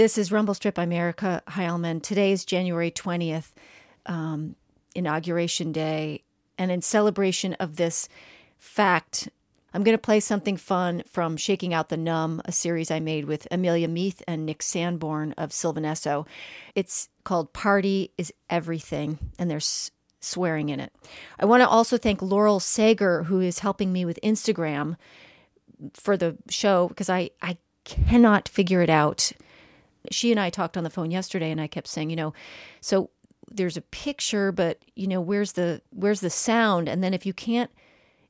This is Rumble Strip. I'm Erica Heilman. Today is January 20th, um, Inauguration Day. And in celebration of this fact, I'm going to play something fun from Shaking Out the Numb, a series I made with Amelia Meath and Nick Sanborn of Sylvan Esso. It's called Party is Everything, and there's swearing in it. I want to also thank Laurel Sager, who is helping me with Instagram for the show, because I, I cannot figure it out she and I talked on the phone yesterday and I kept saying, you know, so there's a picture, but you know, where's the where's the sound? And then if you can't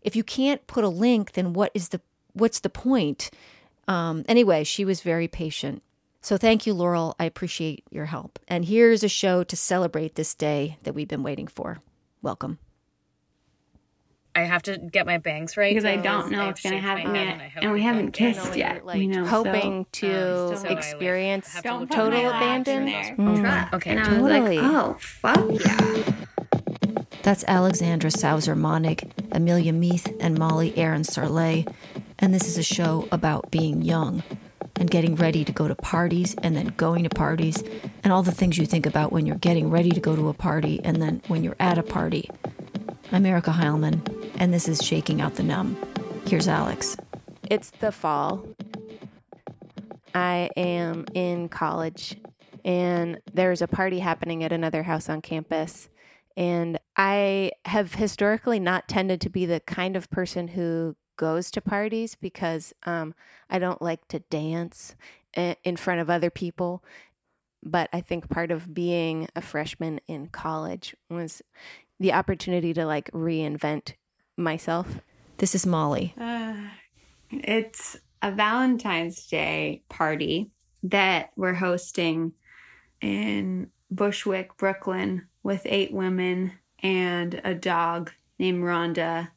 if you can't put a link, then what is the what's the point? Um, anyway, she was very patient. So thank you, Laurel. I appreciate your help. And here's a show to celebrate this day that we've been waiting for. Welcome. I have to get my bangs right because I don't know what's going to happen yet, and we haven't kissed yet. Like, you know, hoping so, to um, experience so total abandon. Mm. Okay, and totally. I was like, oh fuck yeah. That's Alexandra Sauser Monnig, Amelia Meath, and Molly Erin Sarlé, and this is a show about being young and getting ready to go to parties and then going to parties and all the things you think about when you're getting ready to go to a party and then when you're at a party. I'm Erica Heilman, and this is Shaking Out the Numb. Here's Alex. It's the fall. I am in college, and there's a party happening at another house on campus. And I have historically not tended to be the kind of person who goes to parties because um, I don't like to dance in front of other people. But I think part of being a freshman in college was the opportunity to like reinvent myself. This is Molly. Uh, it's a Valentine's Day party that we're hosting in Bushwick, Brooklyn, with eight women and a dog named Rhonda.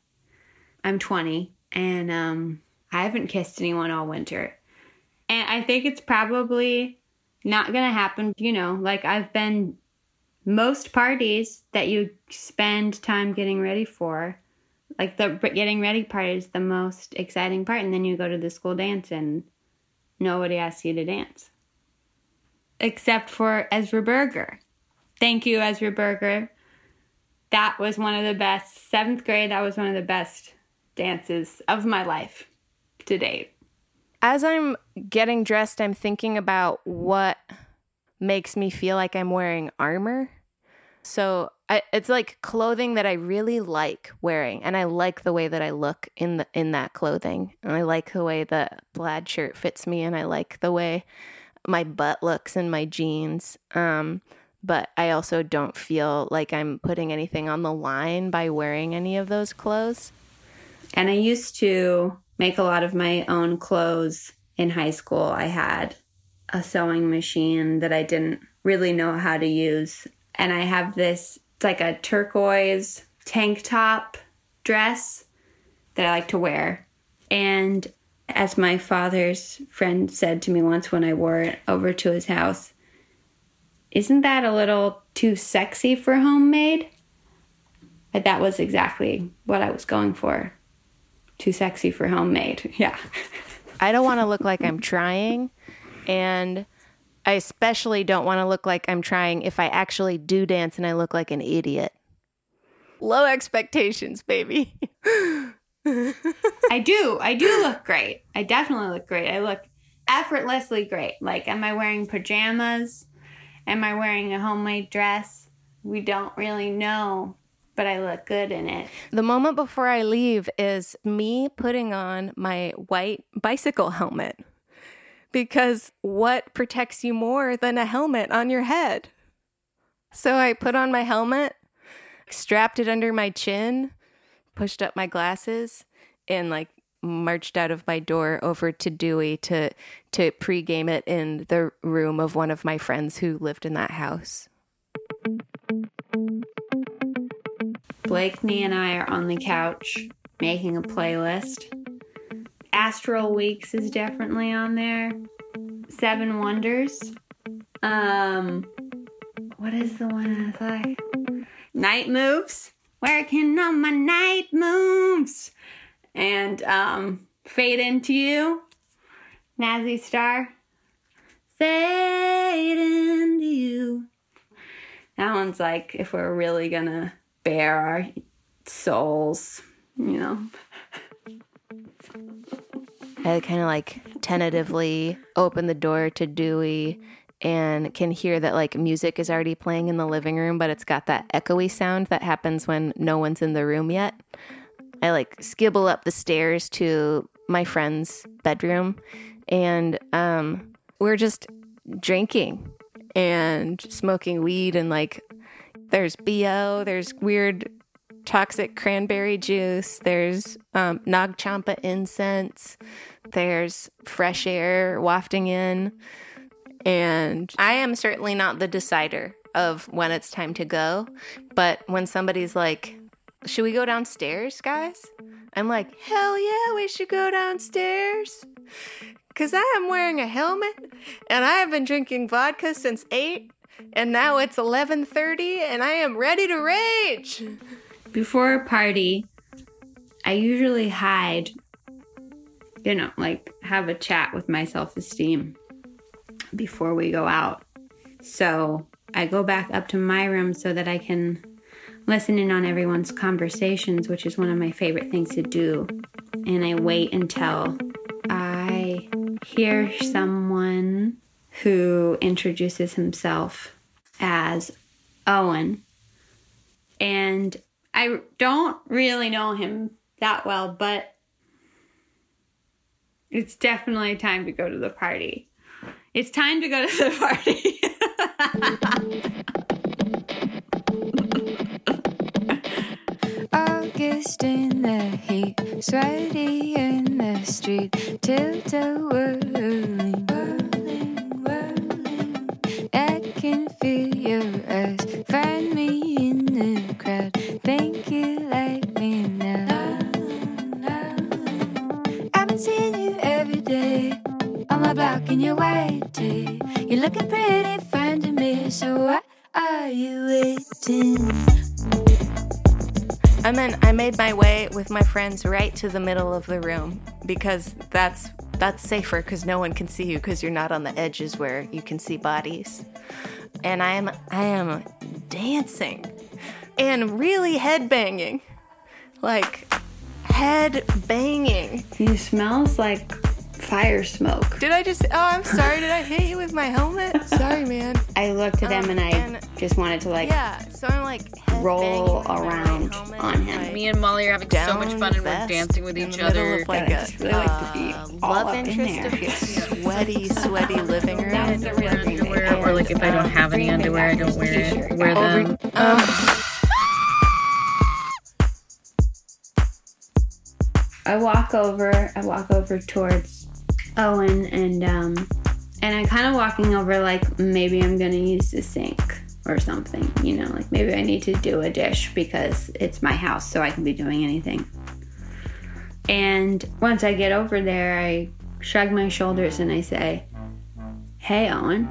I'm 20 and um, I haven't kissed anyone all winter. And I think it's probably not going to happen. You know, like I've been most parties that you spend time getting ready for, like the getting ready part is the most exciting part, and then you go to the school dance and nobody asks you to dance. Except for Ezra Berger. Thank you, Ezra Berger. That was one of the best, seventh grade, that was one of the best dances of my life to date. As I'm getting dressed, I'm thinking about what makes me feel like I'm wearing armor. So I, it's like clothing that I really like wearing, and I like the way that I look in the in that clothing, and I like the way the plaid shirt fits me, and I like the way my butt looks in my jeans. Um, but I also don't feel like I'm putting anything on the line by wearing any of those clothes. And I used to make a lot of my own clothes in high school. I had a sewing machine that I didn't really know how to use. And I have this, it's like a turquoise tank top dress that I like to wear. And as my father's friend said to me once when I wore it over to his house, isn't that a little too sexy for homemade? But that was exactly what I was going for. Too sexy for homemade. Yeah. I don't want to look like I'm trying. And I especially don't want to look like I'm trying if I actually do dance and I look like an idiot. Low expectations, baby. I do. I do look great. I definitely look great. I look effortlessly great. Like, am I wearing pajamas? Am I wearing a homemade dress? We don't really know, but I look good in it. The moment before I leave is me putting on my white bicycle helmet because what protects you more than a helmet on your head? So I put on my helmet, strapped it under my chin, pushed up my glasses, and like marched out of my door over to Dewey to to pregame it in the room of one of my friends who lived in that house. Blakeney and I are on the couch making a playlist Astral Weeks is definitely on there. Seven Wonders. Um, what is the one I like? Night Moves. Working on my night moves. And um, Fade Into You. Mazzy Star. Fade Into You. That one's like if we're really gonna bare our souls, you know, I kind of like tentatively open the door to Dewey and can hear that like music is already playing in the living room, but it's got that echoey sound that happens when no one's in the room yet. I like skibble up the stairs to my friend's bedroom and um, we're just drinking and smoking weed and like there's BO, there's weird toxic cranberry juice, there's um, Nag Champa incense, there's fresh air wafting in. And I am certainly not the decider of when it's time to go. But when somebody's like, should we go downstairs, guys? I'm like, hell yeah, we should go downstairs. Cause I am wearing a helmet and I have been drinking vodka since eight and now it's 11:30 and I am ready to rage. Before a party, I usually hide, you know, like have a chat with my self esteem before we go out. So I go back up to my room so that I can listen in on everyone's conversations, which is one of my favorite things to do. And I wait until I hear someone who introduces himself as Owen. And I don't really know him that well, but it's definitely time to go to the party. It's time to go to the party. August in the heat, sweaty in the street, tilted whirling, friends right to the middle of the room because that's that's safer because no one can see you because you're not on the edges where you can see bodies. And I am I am dancing and really head banging, like head banging. he smells like fire smoke. Did I just? Oh, I'm sorry. Did I hit you with my helmet? Sorry, man. I looked at him Um, and I and- just wanted to like Yeah. So I'm like Roll banging with my around on him. like, Me and Molly are having so much fun and we're dancing with each other. Of like God, a I just really like to be uh, all love up in interest there. of your sweaty, sweaty living room. That's a real green underwear, bag. or like if I don't have any underwear, I don't wear it. Wear Over- them. Um, I walk over. I walk over towards Owen, and um, and I'm kind of walking over like maybe I'm gonna use the sink or something. You know, like maybe I need to do a dish because it's my house, so I can be doing anything. And once I get over there, I shrug my shoulders and I say, "Hey, Owen,"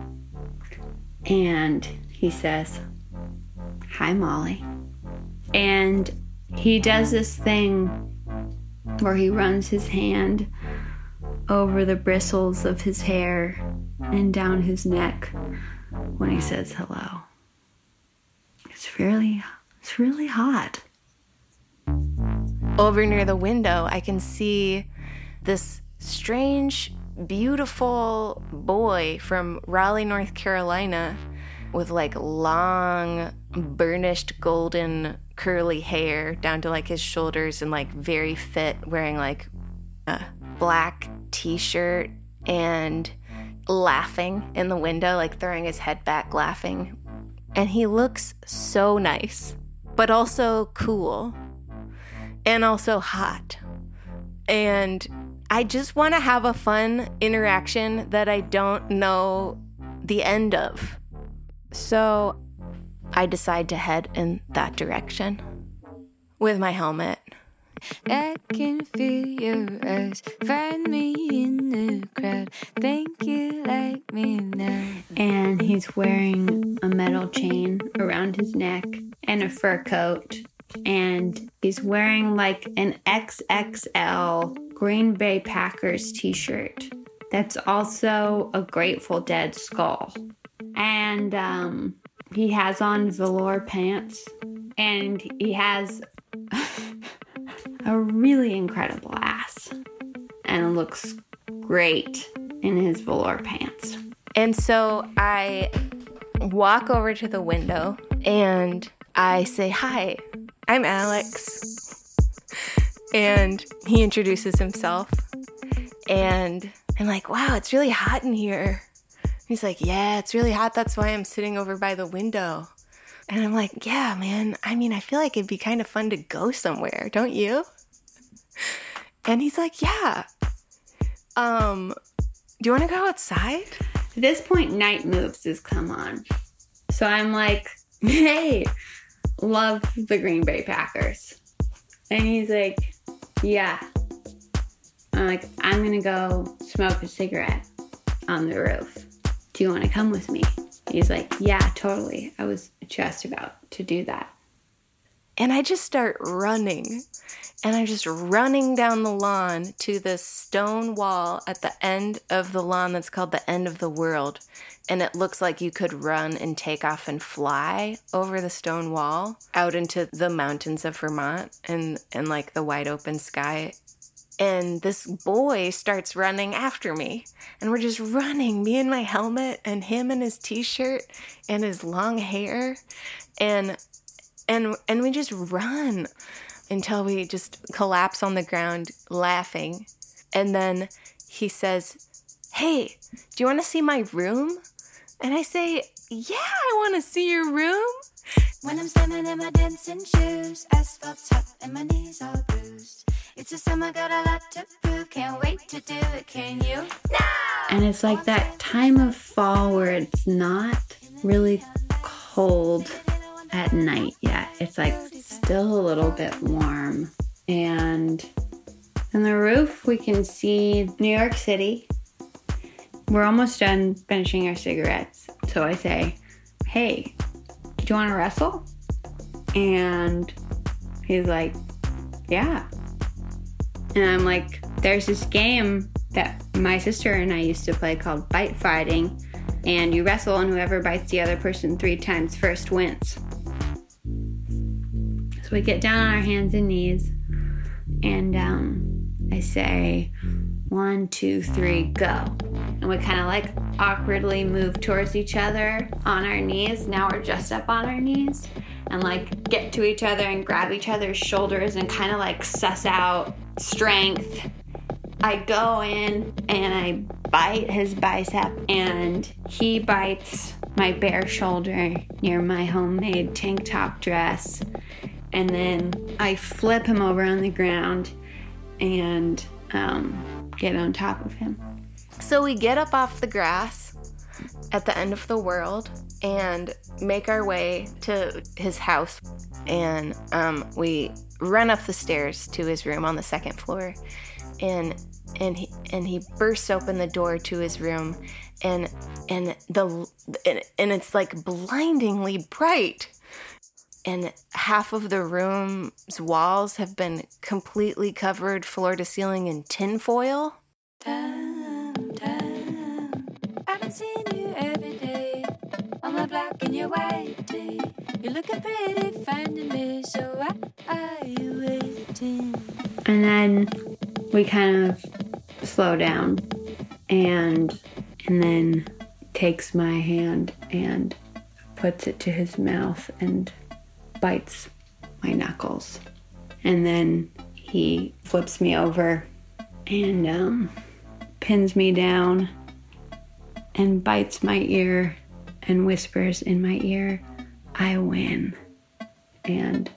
and he says, "Hi, Molly," and he does this thing where he runs his hand over the bristles of his hair and down his neck when he says hello. It's really it's really hot. over near the window, I can see this strange, beautiful boy from Raleigh, North Carolina, with like long, burnished golden curly hair down to like his shoulders and like very fit, wearing like a black t shirt and laughing in the window, like throwing his head back, laughing. And he looks so nice, but also cool and also hot. And I just want to have a fun interaction that I don't know the end of. So I decide to head in that direction with my helmet. I can feel your eyes. Find me in the crowd. Think you like me now. And he's wearing a metal chain around his neck and a fur coat. And he's wearing like an XXL Green Bay Packers t shirt that's also a Grateful Dead skull. And um, He has on velour pants and he has a really incredible ass and looks great in his velour pants. And so I walk over to the window and I say, Hi, I'm Alex. And he introduces himself. And I'm like, Wow, it's really hot in here. He's like, Yeah, it's really hot. That's why I'm sitting over by the window. And I'm like, Yeah, man. I mean, I feel like it'd be kind of fun to go somewhere, don't you? And he's like, Yeah. Um, do you want to go outside? At this point, Night Moves has come on. So I'm like, hey, love the Green Bay Packers. And he's like, yeah. I'm like, I'm going to go smoke a cigarette on the roof. Do you want to come with me? He's like, yeah, totally. I was just about to do that. And I just start running. And I'm just running down the lawn to this stone wall at the end of the lawn that's called the end of the world. And it looks like you could run and take off and fly over the stone wall out into the mountains of Vermont and, and like the wide open sky. And this boy starts running after me. And we're just running, me in my helmet and him in his t shirt and his long hair. And and and we just run until we just collapse on the ground laughing. And then he says, Hey, do you want to see my room? And I say, Yeah, I want to see your room. When I'm standing in my dancing shoes, asphalt top and my knees all bruised. It's a summer, got a lot to prove. Can't wait to do it, can you? And it's like that time of fall where it's not really cold at night yet. It's like still a little bit warm. And on the roof, we can see New York City. We're almost done finishing our cigarettes. So I say, Hey, do you want to wrestle? And he's like, Yeah. And I'm like, There's this game that my sister and I used to play called Bite Fighting. And you wrestle, and whoever bites the other person three times first wins. So we get down on our hands and knees, and um, I say, one, two, three, go. And we kind of like awkwardly move towards each other on our knees. Now we're just up on our knees and like get to each other and grab each other's shoulders and kind of like suss out strength. I go in and I bite his bicep, and he bites my bare shoulder near my homemade tank top dress. And then I flip him over on the ground and um, get on top of him. So we get up off the grass at the end of the world and make our way to his house. And um, we run up the stairs to his room on the second floor. And and he and he bursts open the door to his room and and the and, and it's like blindingly bright and half of the room's walls have been completely covered floor to ceiling in tinfoil seeing you every day on block in your white tee. You're looking pretty fine to me, so why are you waiting? And then we kind of slow down and and then takes my hand and puts it to his mouth and bites my knuckles. And then he flips me over and um, pins me down and bites my ear and whispers in my ear, I win. And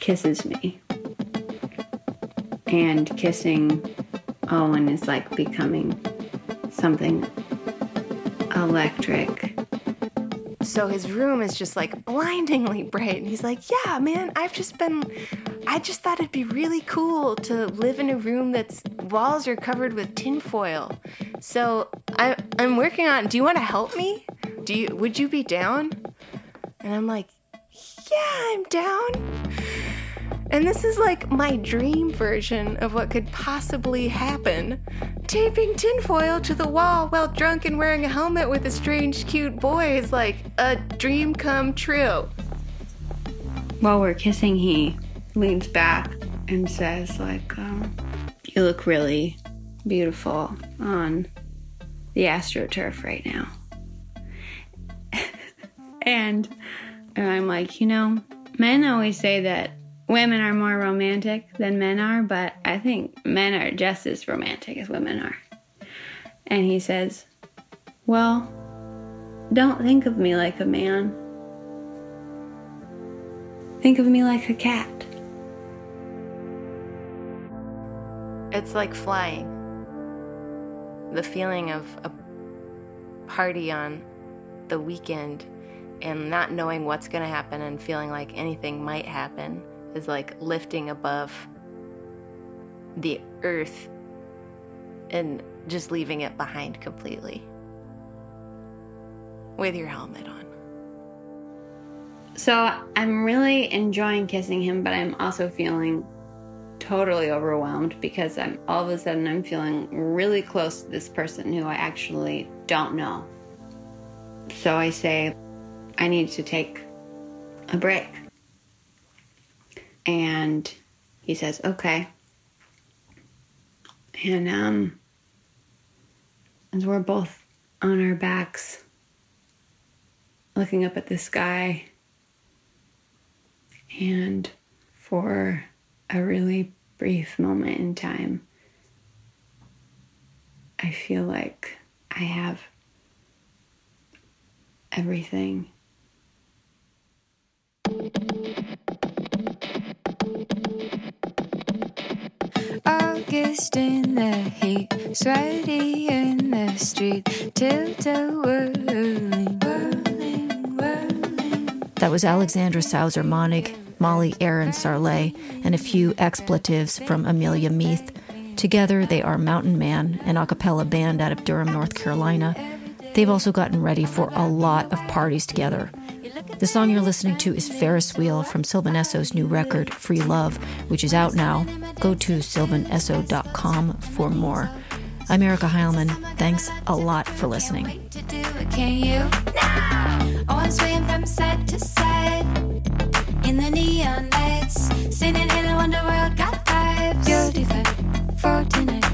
kisses me. And kissing Owen is like becoming something electric. so his room is just like blindingly bright and he's like yeah man i've just been i just thought it'd be really cool to live in a room that's walls are covered with tinfoil so I, i'm working on do you want to help me do you would you be down and i'm like yeah i'm down and this is like my dream version of what could possibly happen taping tinfoil to the wall while drunk and wearing a helmet with a strange, cute boy is like a dream come true. While we're kissing, he leans back and says, like, um, you look really beautiful on the astroturf right now. And, and I'm like, you know, men always say that women are more romantic than men are, but I think men are just as romantic as women are. And he says, Well, don't think of me like a man. Think of me like a cat. It's like flying. The feeling of a party on the weekend and not knowing what's going to happen and feeling like anything might happen is like lifting above the earth and just leaving it behind completely with your helmet on. So I'm really enjoying kissing him, but I'm also feeling totally overwhelmed because I'm all of a sudden I'm feeling really close to this person who I actually don't know. So I say, I need to take a break. And he says, okay. And um as we're both on our backs looking up at the sky and for a really brief moment in time I feel like I have everything August in the heat, sweaty in the street, tilted whirling, whirling, whirling. That was Alexandra Sauser Monnig, Molly Erin Sarlé, and a few expletives from Amelia Meath. Together, they are Mountain Man, an a cappella band out of Durham, North Carolina. They've also gotten ready for a lot of parties together. The song you're listening to is Ferris Wheel from Sylvan Esso's new record, Free Love, which is out now. Go to sylvanesso.com for more. I'm Erica Heilman. Thanks a lot for listening. side in singing "Hello Underworld." Got vibes. For tonight.